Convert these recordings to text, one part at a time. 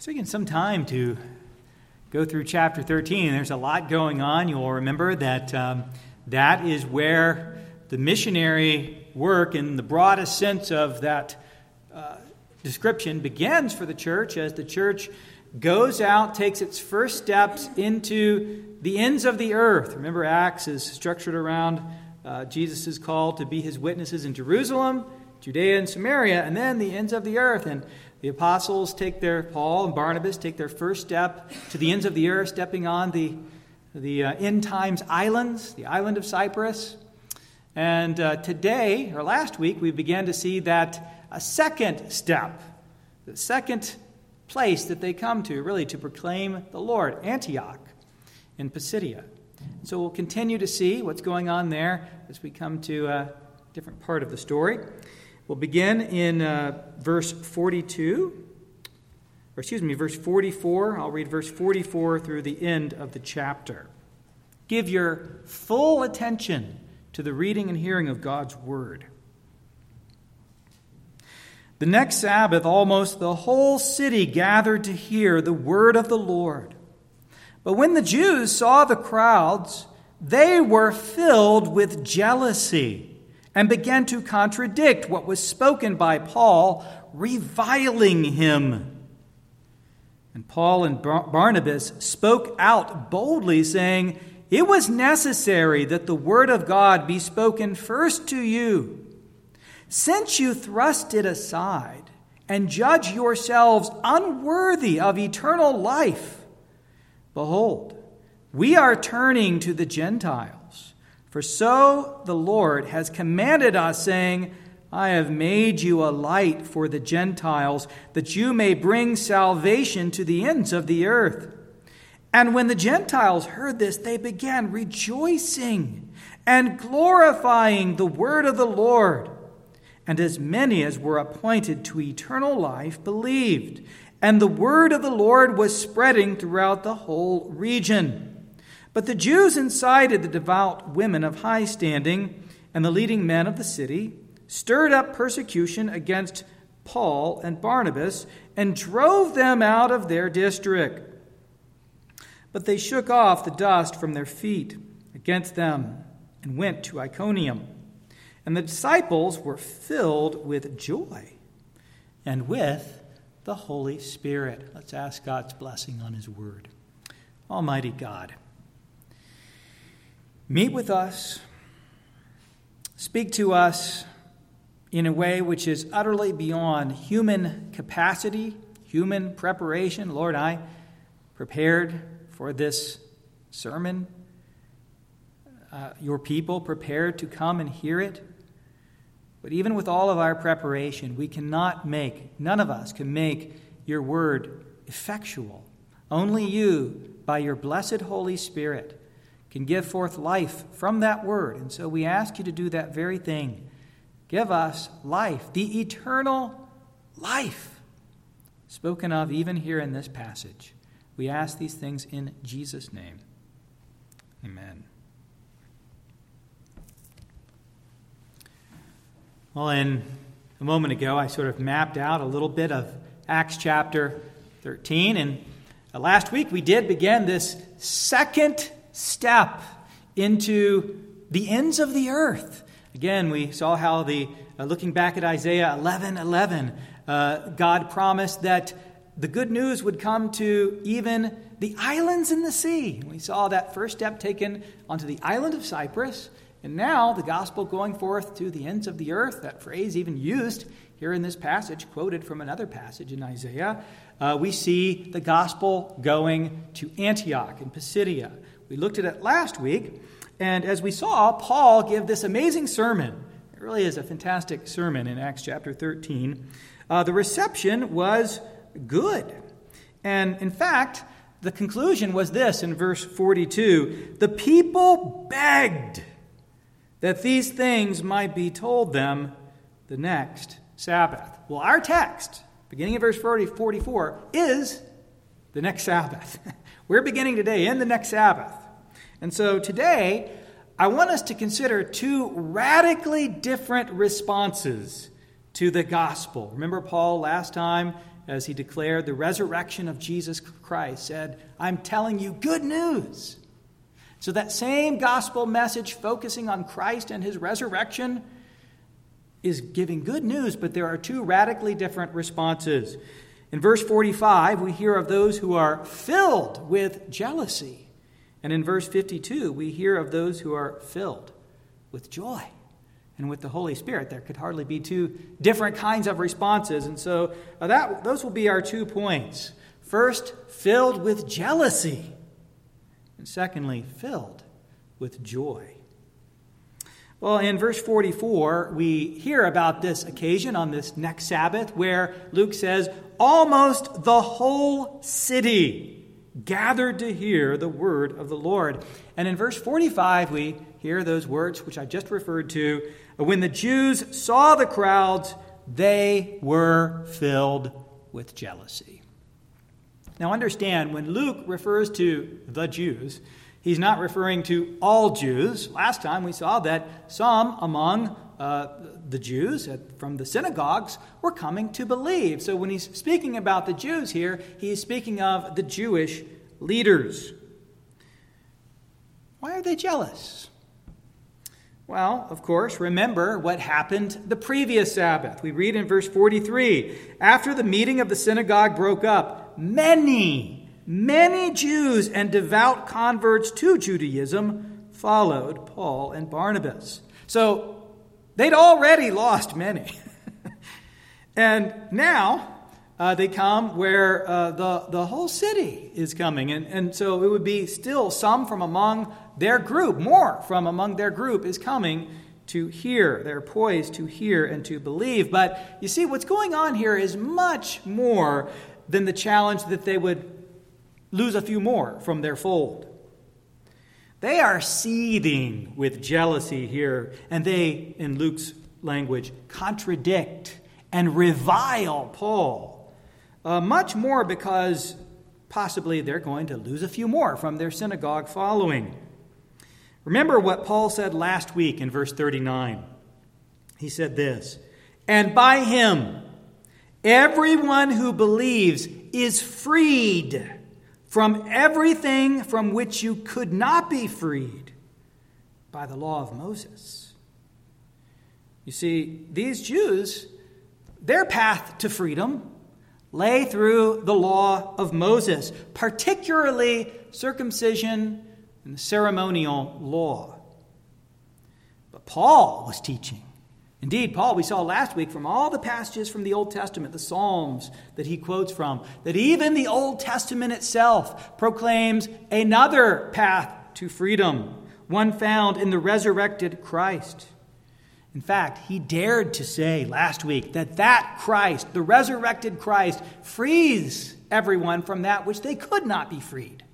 It's taken some time to go through chapter 13. There's a lot going on. You will remember that um, that is where the missionary work, in the broadest sense of that uh, description, begins for the church as the church goes out, takes its first steps into the ends of the earth. Remember, Acts is structured around uh, Jesus' call to be his witnesses in Jerusalem, Judea, and Samaria, and then the ends of the earth. And the apostles take their, Paul and Barnabas take their first step to the ends of the earth, stepping on the, the uh, end times islands, the island of Cyprus. And uh, today, or last week, we began to see that a second step, the second place that they come to, really, to proclaim the Lord, Antioch in Pisidia. So we'll continue to see what's going on there as we come to a different part of the story. We'll begin in uh, verse 42, or excuse me, verse 44. I'll read verse 44 through the end of the chapter. Give your full attention to the reading and hearing of God's word. The next Sabbath, almost the whole city gathered to hear the word of the Lord. But when the Jews saw the crowds, they were filled with jealousy and began to contradict what was spoken by Paul, reviling him. And Paul and Barnabas spoke out boldly, saying, It was necessary that the word of God be spoken first to you. Since you thrust it aside and judge yourselves unworthy of eternal life, behold, we are turning to the Gentiles. For so the Lord has commanded us, saying, I have made you a light for the Gentiles, that you may bring salvation to the ends of the earth. And when the Gentiles heard this, they began rejoicing and glorifying the word of the Lord. And as many as were appointed to eternal life believed. And the word of the Lord was spreading throughout the whole region. But the Jews incited the devout women of high standing and the leading men of the city, stirred up persecution against Paul and Barnabas, and drove them out of their district. But they shook off the dust from their feet against them and went to Iconium. And the disciples were filled with joy and with the Holy Spirit. Let's ask God's blessing on His word. Almighty God, Meet with us, speak to us in a way which is utterly beyond human capacity, human preparation. Lord, I prepared for this sermon. Uh, your people prepared to come and hear it. But even with all of our preparation, we cannot make, none of us can make your word effectual. Only you, by your blessed Holy Spirit, can give forth life from that word. And so we ask you to do that very thing. Give us life, the eternal life spoken of even here in this passage. We ask these things in Jesus' name. Amen. Well, in a moment ago, I sort of mapped out a little bit of Acts chapter 13. And last week, we did begin this second step into the ends of the earth. Again, we saw how the, uh, looking back at Isaiah 11 11, uh, God promised that the good news would come to even the islands in the sea. We saw that first step taken onto the island of Cyprus, and now the gospel going forth to the ends of the earth, that phrase even used here in this passage, quoted from another passage in Isaiah. Uh, we see the gospel going to Antioch and Pisidia. We looked at it last week, and as we saw, Paul give this amazing sermon. It really is a fantastic sermon in Acts chapter 13. Uh, the reception was good. And in fact, the conclusion was this in verse 42 The people begged that these things might be told them the next Sabbath. Well, our text, beginning in verse 40, 44, is the next Sabbath. We're beginning today in the next Sabbath. And so today, I want us to consider two radically different responses to the gospel. Remember, Paul last time as he declared the resurrection of Jesus Christ, said, I'm telling you good news. So, that same gospel message focusing on Christ and his resurrection is giving good news, but there are two radically different responses. In verse 45, we hear of those who are filled with jealousy. And in verse 52, we hear of those who are filled with joy and with the Holy Spirit. There could hardly be two different kinds of responses. And so uh, that, those will be our two points. First, filled with jealousy. And secondly, filled with joy. Well, in verse 44, we hear about this occasion on this next Sabbath where Luke says, almost the whole city gathered to hear the word of the Lord. And in verse 45, we hear those words which I just referred to. When the Jews saw the crowds, they were filled with jealousy. Now, understand, when Luke refers to the Jews, He's not referring to all Jews. Last time we saw that some among uh, the Jews from the synagogues were coming to believe. So when he's speaking about the Jews here, he's speaking of the Jewish leaders. Why are they jealous? Well, of course, remember what happened the previous Sabbath. We read in verse 43 After the meeting of the synagogue broke up, many many Jews and devout converts to Judaism followed Paul and Barnabas. So they'd already lost many. and now uh, they come where uh, the, the whole city is coming. And, and so it would be still some from among their group, more from among their group is coming to hear. They're poised to hear and to believe. But you see, what's going on here is much more than the challenge that they would lose a few more from their fold. They are seething with jealousy here, and they, in Luke's language, contradict and revile Paul. Uh, much more because possibly they're going to lose a few more from their synagogue following. Remember what Paul said last week in verse 39. He said this And by him, everyone who believes is freed from everything from which you could not be freed by the law of Moses. You see, these Jews, their path to freedom lay through the law of Moses, particularly circumcision and the ceremonial law. But Paul was teaching Indeed, Paul, we saw last week from all the passages from the Old Testament, the Psalms that he quotes from, that even the Old Testament itself proclaims another path to freedom, one found in the resurrected Christ. In fact, he dared to say last week that that Christ, the resurrected Christ, frees everyone from that which they could not be freed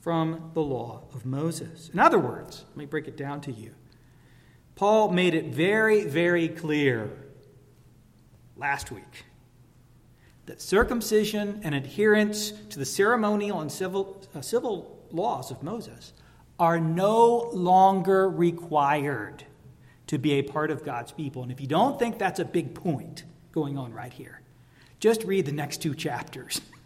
from the law of Moses. In other words, let me break it down to you. Paul made it very, very clear last week that circumcision and adherence to the ceremonial and civil, uh, civil laws of Moses are no longer required to be a part of God's people. And if you don't think that's a big point going on right here, just read the next two chapters.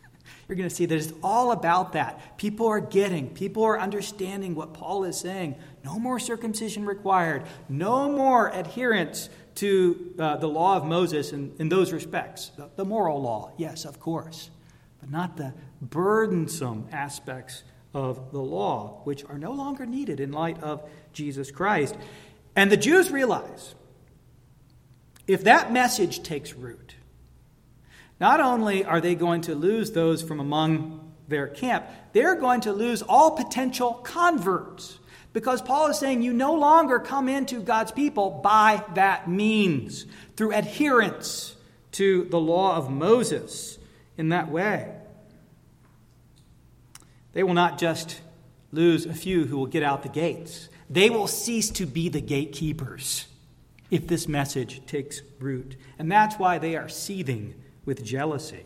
You're going to see that it's all about that. People are getting, people are understanding what Paul is saying. No more circumcision required, no more adherence to uh, the law of Moses in, in those respects. The, the moral law, yes, of course, but not the burdensome aspects of the law, which are no longer needed in light of Jesus Christ. And the Jews realize if that message takes root, not only are they going to lose those from among their camp, they're going to lose all potential converts. Because Paul is saying you no longer come into God's people by that means, through adherence to the law of Moses in that way. They will not just lose a few who will get out the gates, they will cease to be the gatekeepers if this message takes root. And that's why they are seething with jealousy.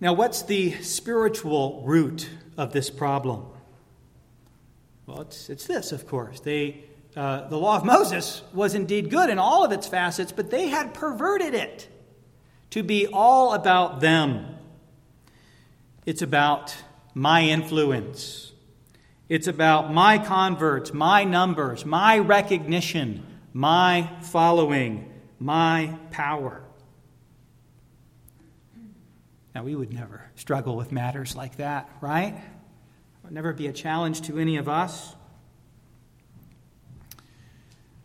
Now, what's the spiritual root of this problem? Well, it's, it's this, of course. They, uh, the law of Moses was indeed good in all of its facets, but they had perverted it to be all about them. It's about my influence. It's about my converts, my numbers, my recognition, my following, my power. Now, we would never struggle with matters like that, right? It would never be a challenge to any of us.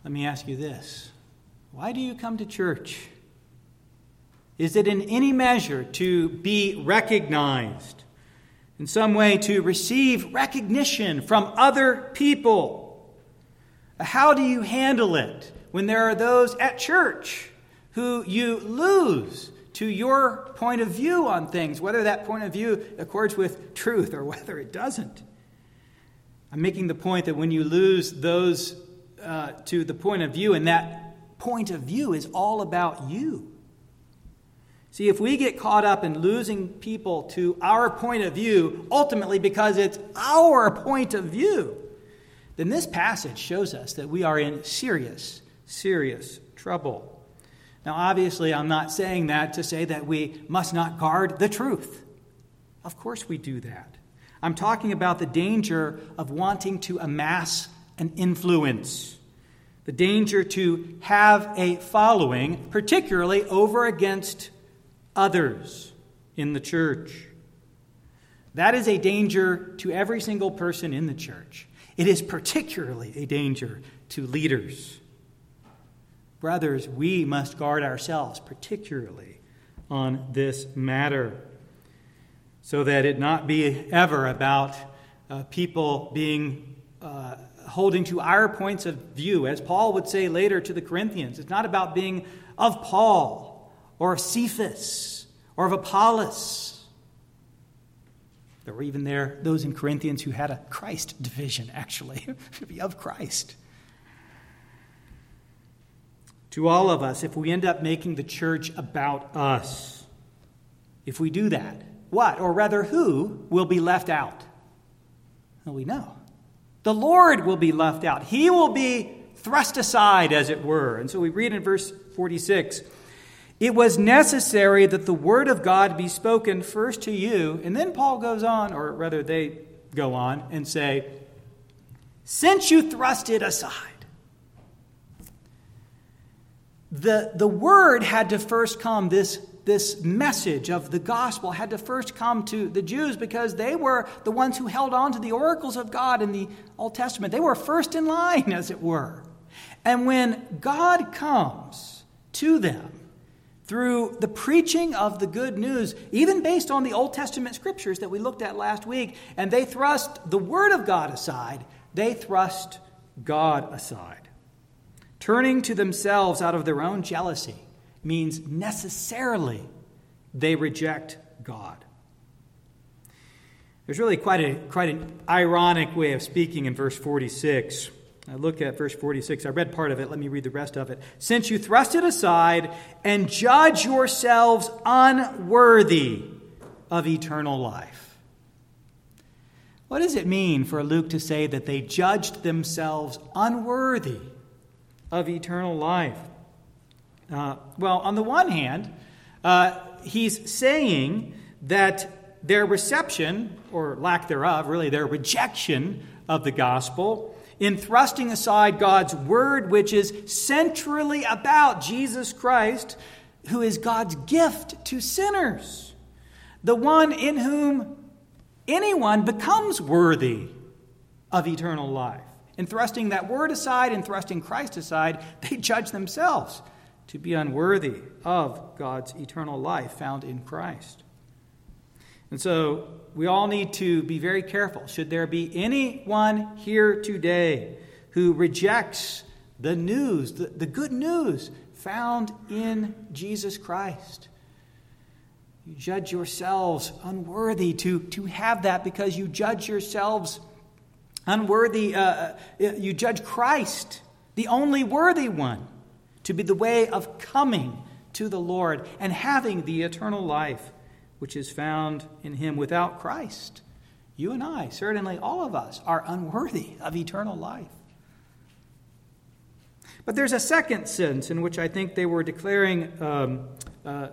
Let me ask you this why do you come to church? Is it in any measure to be recognized? In some way, to receive recognition from other people? How do you handle it when there are those at church who you lose to your point of view on things, whether that point of view accords with truth or whether it doesn't? I'm making the point that when you lose those uh, to the point of view, and that point of view is all about you See, if we get caught up in losing people to our point of view, ultimately because it's our point of view, then this passage shows us that we are in serious, serious trouble. Now, obviously, I'm not saying that to say that we must not guard the truth. Of course, we do that. I'm talking about the danger of wanting to amass an influence, the danger to have a following, particularly over against others in the church. That is a danger to every single person in the church. It is particularly a danger to leaders. Brothers, we must guard ourselves, particularly on this matter, so that it not be ever about uh, people being uh, holding to our points of view. As Paul would say later to the Corinthians, it's not about being of Paul or of Cephas or of Apollos. There were even there those in Corinthians who had a Christ division, actually, to be of Christ. To all of us, if we end up making the church about us, if we do that, what, or rather, who will be left out? Well, we know. The Lord will be left out. He will be thrust aside, as it were. And so we read in verse 46 it was necessary that the word of God be spoken first to you. And then Paul goes on, or rather, they go on and say, Since you thrust it aside, the, the word had to first come, this, this message of the gospel had to first come to the Jews because they were the ones who held on to the oracles of God in the Old Testament. They were first in line, as it were. And when God comes to them, through the preaching of the good news, even based on the Old Testament scriptures that we looked at last week, and they thrust the Word of God aside, they thrust God aside. Turning to themselves out of their own jealousy means necessarily they reject God. There's really quite, a, quite an ironic way of speaking in verse 46. I look at verse 46. I read part of it. Let me read the rest of it. Since you thrust it aside and judge yourselves unworthy of eternal life. What does it mean for Luke to say that they judged themselves unworthy of eternal life? Uh, well, on the one hand, uh, he's saying that their reception, or lack thereof, really their rejection of the gospel, in thrusting aside God's word, which is centrally about Jesus Christ, who is God's gift to sinners, the one in whom anyone becomes worthy of eternal life. In thrusting that word aside and thrusting Christ aside, they judge themselves to be unworthy of God's eternal life found in Christ. And so we all need to be very careful. Should there be anyone here today who rejects the news, the, the good news found in Jesus Christ, you judge yourselves unworthy to, to have that because you judge yourselves unworthy. Uh, uh you judge Christ, the only worthy one, to be the way of coming to the Lord and having the eternal life which is found in him without Christ. You and I, certainly all of us, are unworthy of eternal life. But there's a second sense in which I think they were declaring um, uh,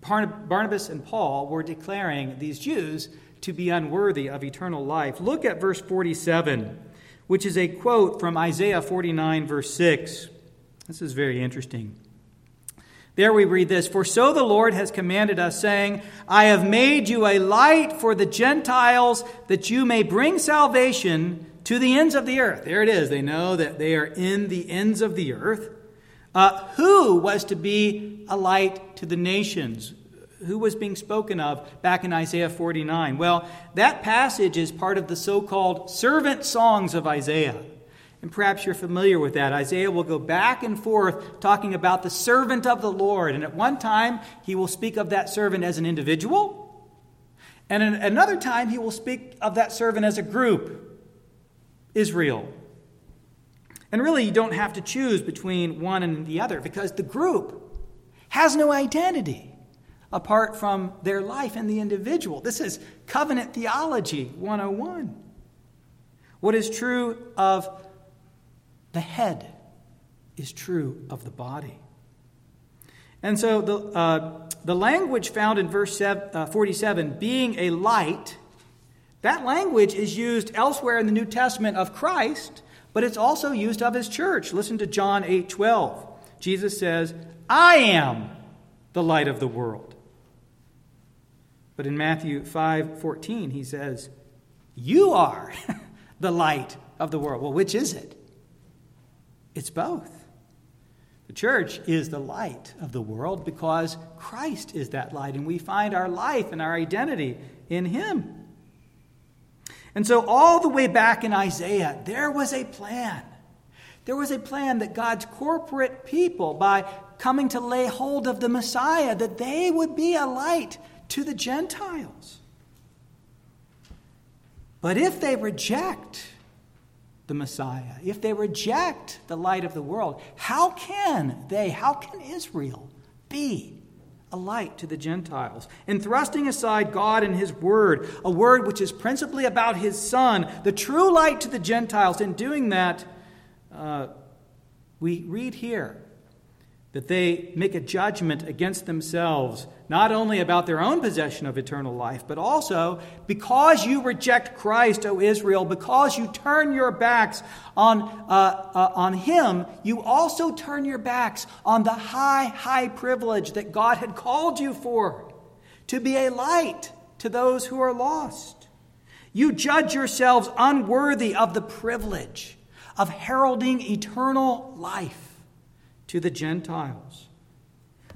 Barnabas and Paul were declaring these Jews to be unworthy of eternal life. Look at verse 47, which is a quote from Isaiah 49, verse 6. This is very interesting. There we read this For so the Lord has commanded us, saying, I have made you a light for the Gentiles, that you may bring salvation to the ends of the earth. There it is. They know that they are in the ends of the earth. Uh, who was to be a light to the nations? Who was being spoken of back in Isaiah 49? Well, that passage is part of the so called servant songs of Isaiah. And perhaps you're familiar with that. Isaiah will go back and forth talking about the servant of the Lord. And at one time, he will speak of that servant as an individual. And at another time, he will speak of that servant as a group Israel. And really, you don't have to choose between one and the other because the group has no identity apart from their life and the individual. This is covenant theology 101. What is true of the head is true of the body. And so the, uh, the language found in verse uh, 47, being a light, that language is used elsewhere in the New Testament of Christ, but it's also used of his church. Listen to John 8 12. Jesus says, I am the light of the world. But in Matthew 5 14, he says, You are the light of the world. Well, which is it? It's both. The church is the light of the world because Christ is that light, and we find our life and our identity in Him. And so, all the way back in Isaiah, there was a plan. There was a plan that God's corporate people, by coming to lay hold of the Messiah, that they would be a light to the Gentiles. But if they reject the Messiah, if they reject the light of the world, how can they, how can Israel be a light to the Gentiles? In thrusting aside God and His Word, a word which is principally about His Son, the true light to the Gentiles, in doing that, uh, we read here that they make a judgment against themselves, not only about their own possession of eternal life, but also because you reject Christ, O Israel, because you turn your backs on, uh, uh, on Him, you also turn your backs on the high, high privilege that God had called you for to be a light to those who are lost. You judge yourselves unworthy of the privilege of heralding eternal life to the Gentiles.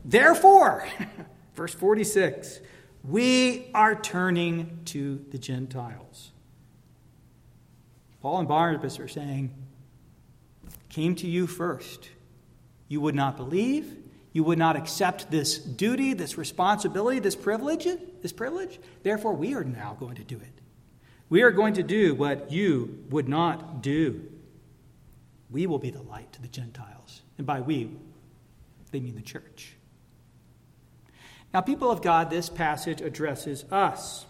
Therefore, verse 46, we are turning to the Gentiles. Paul and Barnabas are saying, came to you first. You would not believe. You would not accept this duty, this responsibility, this privilege, this privilege. Therefore, we are now going to do it. We are going to do what you would not do. We will be the light to the Gentiles. And by we, they mean the church. Now, people of God, this passage addresses us.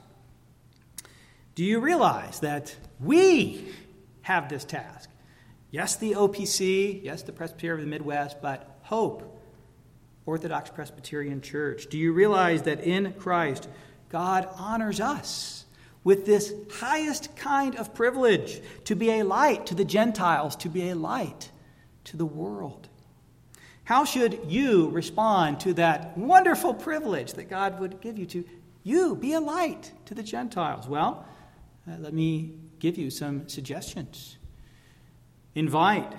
Do you realize that we have this task? Yes, the OPC, yes, the Presbytery of the Midwest, but Hope, Orthodox Presbyterian Church. Do you realize that in Christ, God honors us with this highest kind of privilege to be a light to the Gentiles, to be a light to the world? How should you respond to that wonderful privilege that God would give you to you be a light to the Gentiles? Well, uh, let me give you some suggestions. Invite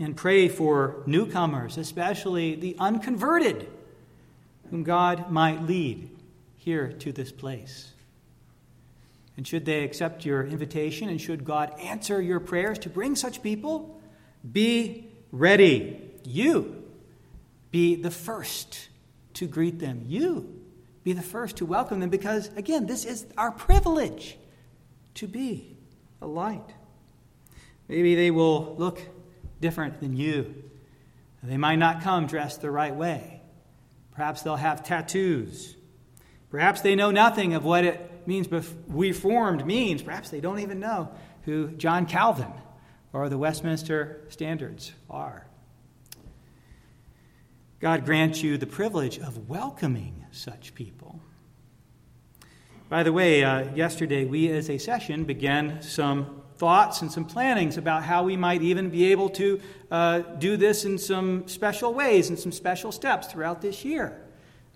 and pray for newcomers, especially the unconverted, whom God might lead here to this place. And should they accept your invitation and should God answer your prayers to bring such people, be ready. You be the first to greet them. You be the first to welcome them because, again, this is our privilege to be a light. Maybe they will look different than you. They might not come dressed the right way. Perhaps they'll have tattoos. Perhaps they know nothing of what it means reformed means. Perhaps they don't even know who John Calvin or the Westminster Standards are. God grant you the privilege of welcoming such people. By the way, uh, yesterday we as a session began some thoughts and some plannings about how we might even be able to uh, do this in some special ways and some special steps throughout this year.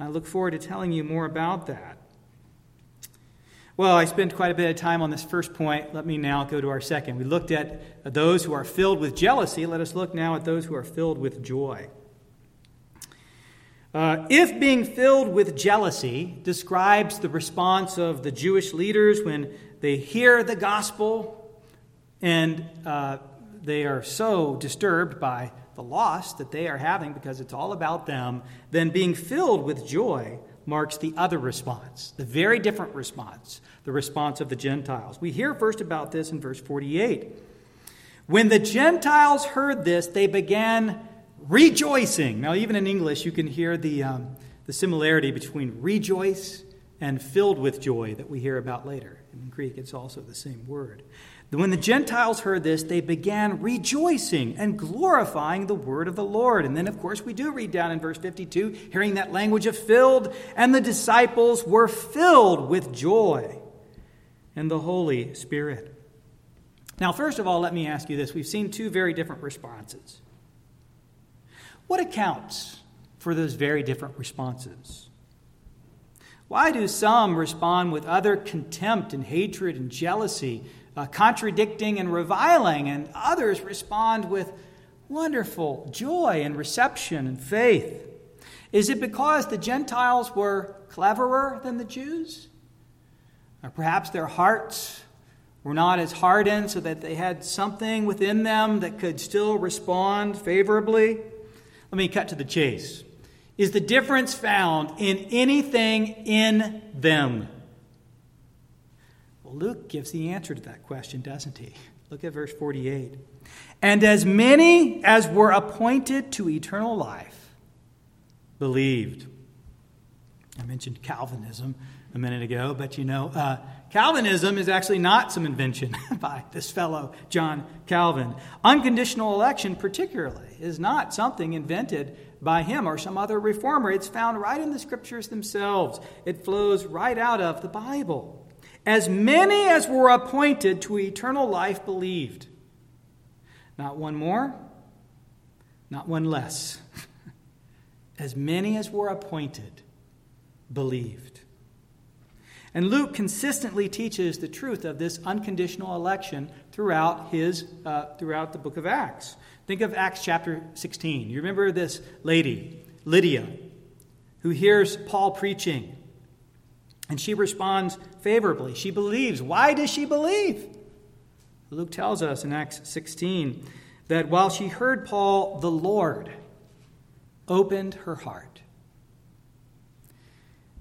I look forward to telling you more about that. Well, I spent quite a bit of time on this first point. Let me now go to our second. We looked at those who are filled with jealousy. Let us look now at those who are filled with joy. Uh, if being filled with jealousy describes the response of the Jewish leaders when they hear the gospel and uh, they are so disturbed by the loss that they are having because it's all about them, then being filled with joy marks the other response, the very different response, the response of the Gentiles. We hear first about this in verse 48. When the Gentiles heard this, they began rejoicing. Now, even in English, you can hear the, um, the similarity between rejoice and filled with joy that we hear about later. In Greek, it's also the same word. When the Gentiles heard this, they began rejoicing and glorifying the word of the Lord. And then, of course, we do read down in verse 52, hearing that language of filled, and the disciples were filled with joy and the Holy Spirit. Now, first of all, let me ask you this. We've seen two very different responses. What accounts for those very different responses? Why do some respond with utter contempt and hatred and jealousy uh, contradicting and reviling, and others respond with wonderful joy and reception and faith? Is it because the Gentiles were cleverer than the Jews? Or perhaps their hearts were not as hardened so that they had something within them that could still respond favorably? Let me cut to the chase. Is the difference found in anything in them? Well, Luke gives the answer to that question, doesn't he? Look at verse 48. And as many as were appointed to eternal life believed. I mentioned Calvinism a minute ago, but you know, uh, Calvinism is actually not some invention by this fellow, John Calvin. Unconditional election, particularly, is not something invented by him or some other reformer. It's found right in the scriptures themselves, it flows right out of the Bible. As many as were appointed to eternal life believed. Not one more, not one less. as many as were appointed believed. And Luke consistently teaches the truth of this unconditional election throughout, his, uh, throughout the book of Acts. Think of Acts chapter 16. You remember this lady, Lydia, who hears Paul preaching and she responds favorably. She believes. Why does she believe? Luke tells us in Acts 16 that while she heard Paul, the Lord opened her heart.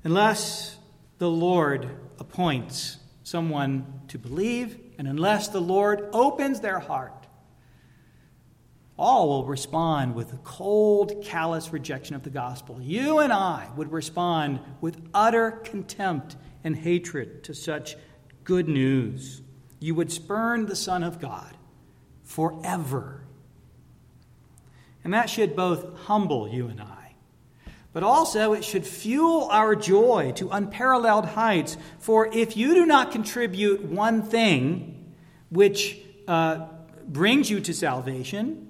Unless the Lord appoints someone to believe, and unless the Lord opens their heart, all will respond with a cold, callous rejection of the gospel. You and I would respond with utter contempt and hatred to such good news. You would spurn the Son of God forever. And that should both humble you and I, but also it should fuel our joy to unparalleled heights. For if you do not contribute one thing which uh, brings you to salvation,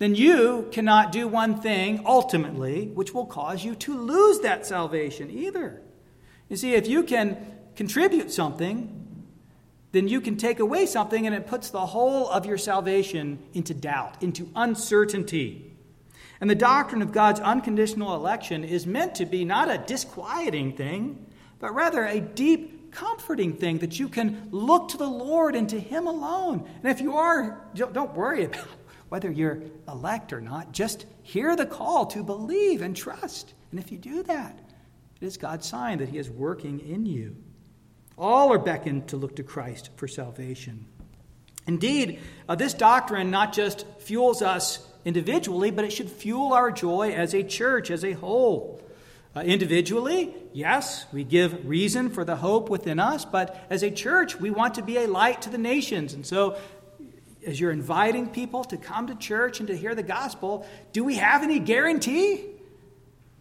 then you cannot do one thing ultimately which will cause you to lose that salvation either. You see, if you can contribute something, then you can take away something and it puts the whole of your salvation into doubt, into uncertainty. And the doctrine of God's unconditional election is meant to be not a disquieting thing, but rather a deep, comforting thing that you can look to the Lord and to Him alone. And if you are, don't worry about whether you're elect or not, just hear the call to believe and trust. And if you do that, it is God's sign that He is working in you. All are beckoned to look to Christ for salvation. Indeed, uh, this doctrine not just fuels us individually, but it should fuel our joy as a church, as a whole. Uh, individually, yes, we give reason for the hope within us, but as a church, we want to be a light to the nations. And so as you're inviting people to come to church and to hear the gospel, do we have any guarantee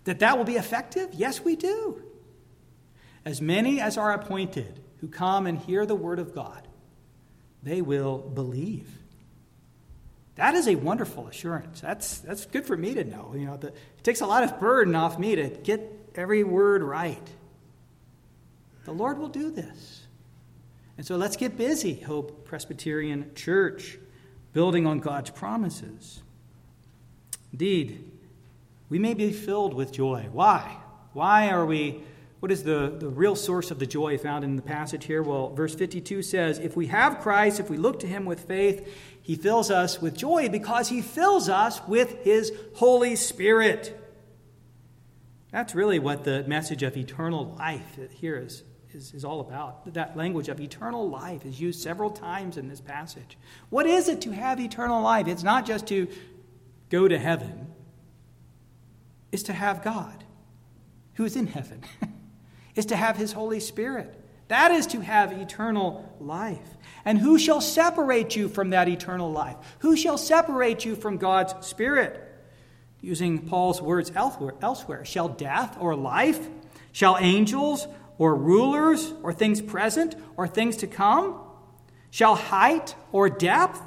that that will be effective? Yes, we do. As many as are appointed who come and hear the word of God, they will believe. That is a wonderful assurance. That's, that's good for me to know. You know, the, it takes a lot of burden off me to get every word right. The Lord will do this. And so let's get busy, Hope Presbyterian Church, building on God's promises. Indeed, we may be filled with joy. Why? Why are we? What is the, the real source of the joy found in the passage here? Well, verse 52 says, If we have Christ, if we look to him with faith, he fills us with joy because he fills us with his Holy Spirit. That's really what the message of eternal life here is, is, is, all about. That language of eternal life is used several times in this passage. What is it to have eternal life? It's not just to go to heaven, it's to have God who is in heaven, it's to have his Holy Spirit. That is to have eternal life. And who shall separate you from that eternal life? Who shall separate you from God's Spirit? Using Paul's words elsewhere shall death or life, shall angels or rulers or things present or things to come, shall height or depth,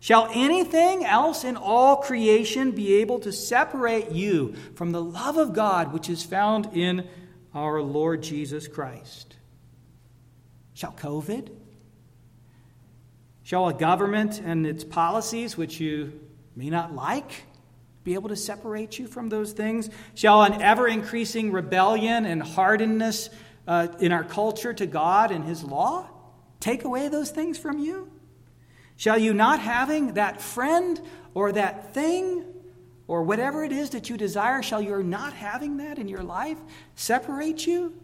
shall anything else in all creation be able to separate you from the love of God which is found in our Lord Jesus Christ? Shall COVID? Shall a government and its policies, which you may not like, be able to separate you from those things? Shall an ever increasing rebellion and hardness uh, in our culture to God and His law take away those things from you? Shall you not having that friend or that thing or whatever it is that you desire, shall your not having that in your life separate you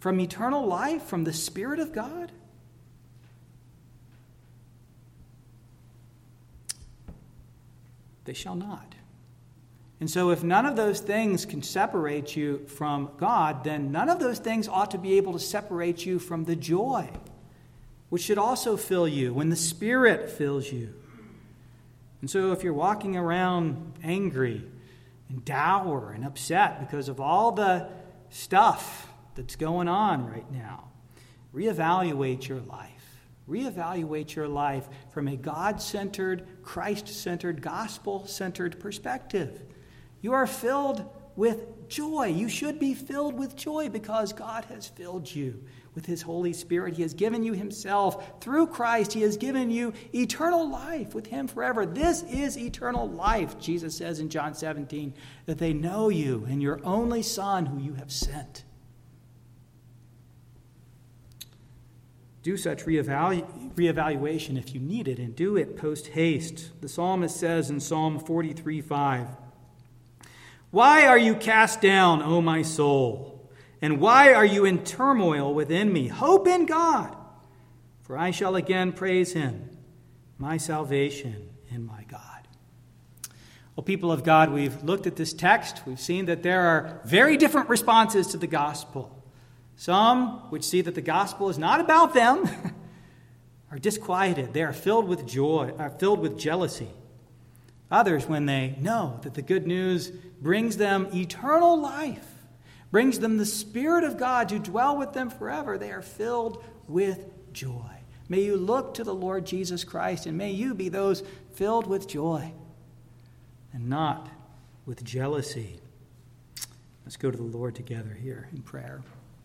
from eternal life, from the Spirit of God? they shall not. And so, if none of those things can separate you from God, then none of those things ought to be able to separate you from the joy, which should also fill you when the Spirit fills you. And so, if you're walking around angry and dour and upset because of all the stuff that's going on right now, reevaluate your life. Reevaluate your life from a God centered, Christ centered, gospel centered perspective. You are filled with joy. You should be filled with joy because God has filled you with His Holy Spirit. He has given you Himself through Christ. He has given you eternal life with Him forever. This is eternal life, Jesus says in John 17, that they know you and your only Son who you have sent. Do such reevalu- reevaluation if you need it, and do it post haste. The psalmist says in Psalm 43 5, Why are you cast down, O my soul? And why are you in turmoil within me? Hope in God, for I shall again praise him, my salvation and my God. Well, people of God, we've looked at this text. We've seen that there are very different responses to the gospel. Some, which see that the gospel is not about them, are disquieted. They are filled with joy, are filled with jealousy. Others, when they know that the good news brings them eternal life, brings them the Spirit of God to dwell with them forever, they are filled with joy. May you look to the Lord Jesus Christ, and may you be those filled with joy and not with jealousy. Let's go to the Lord together here in prayer.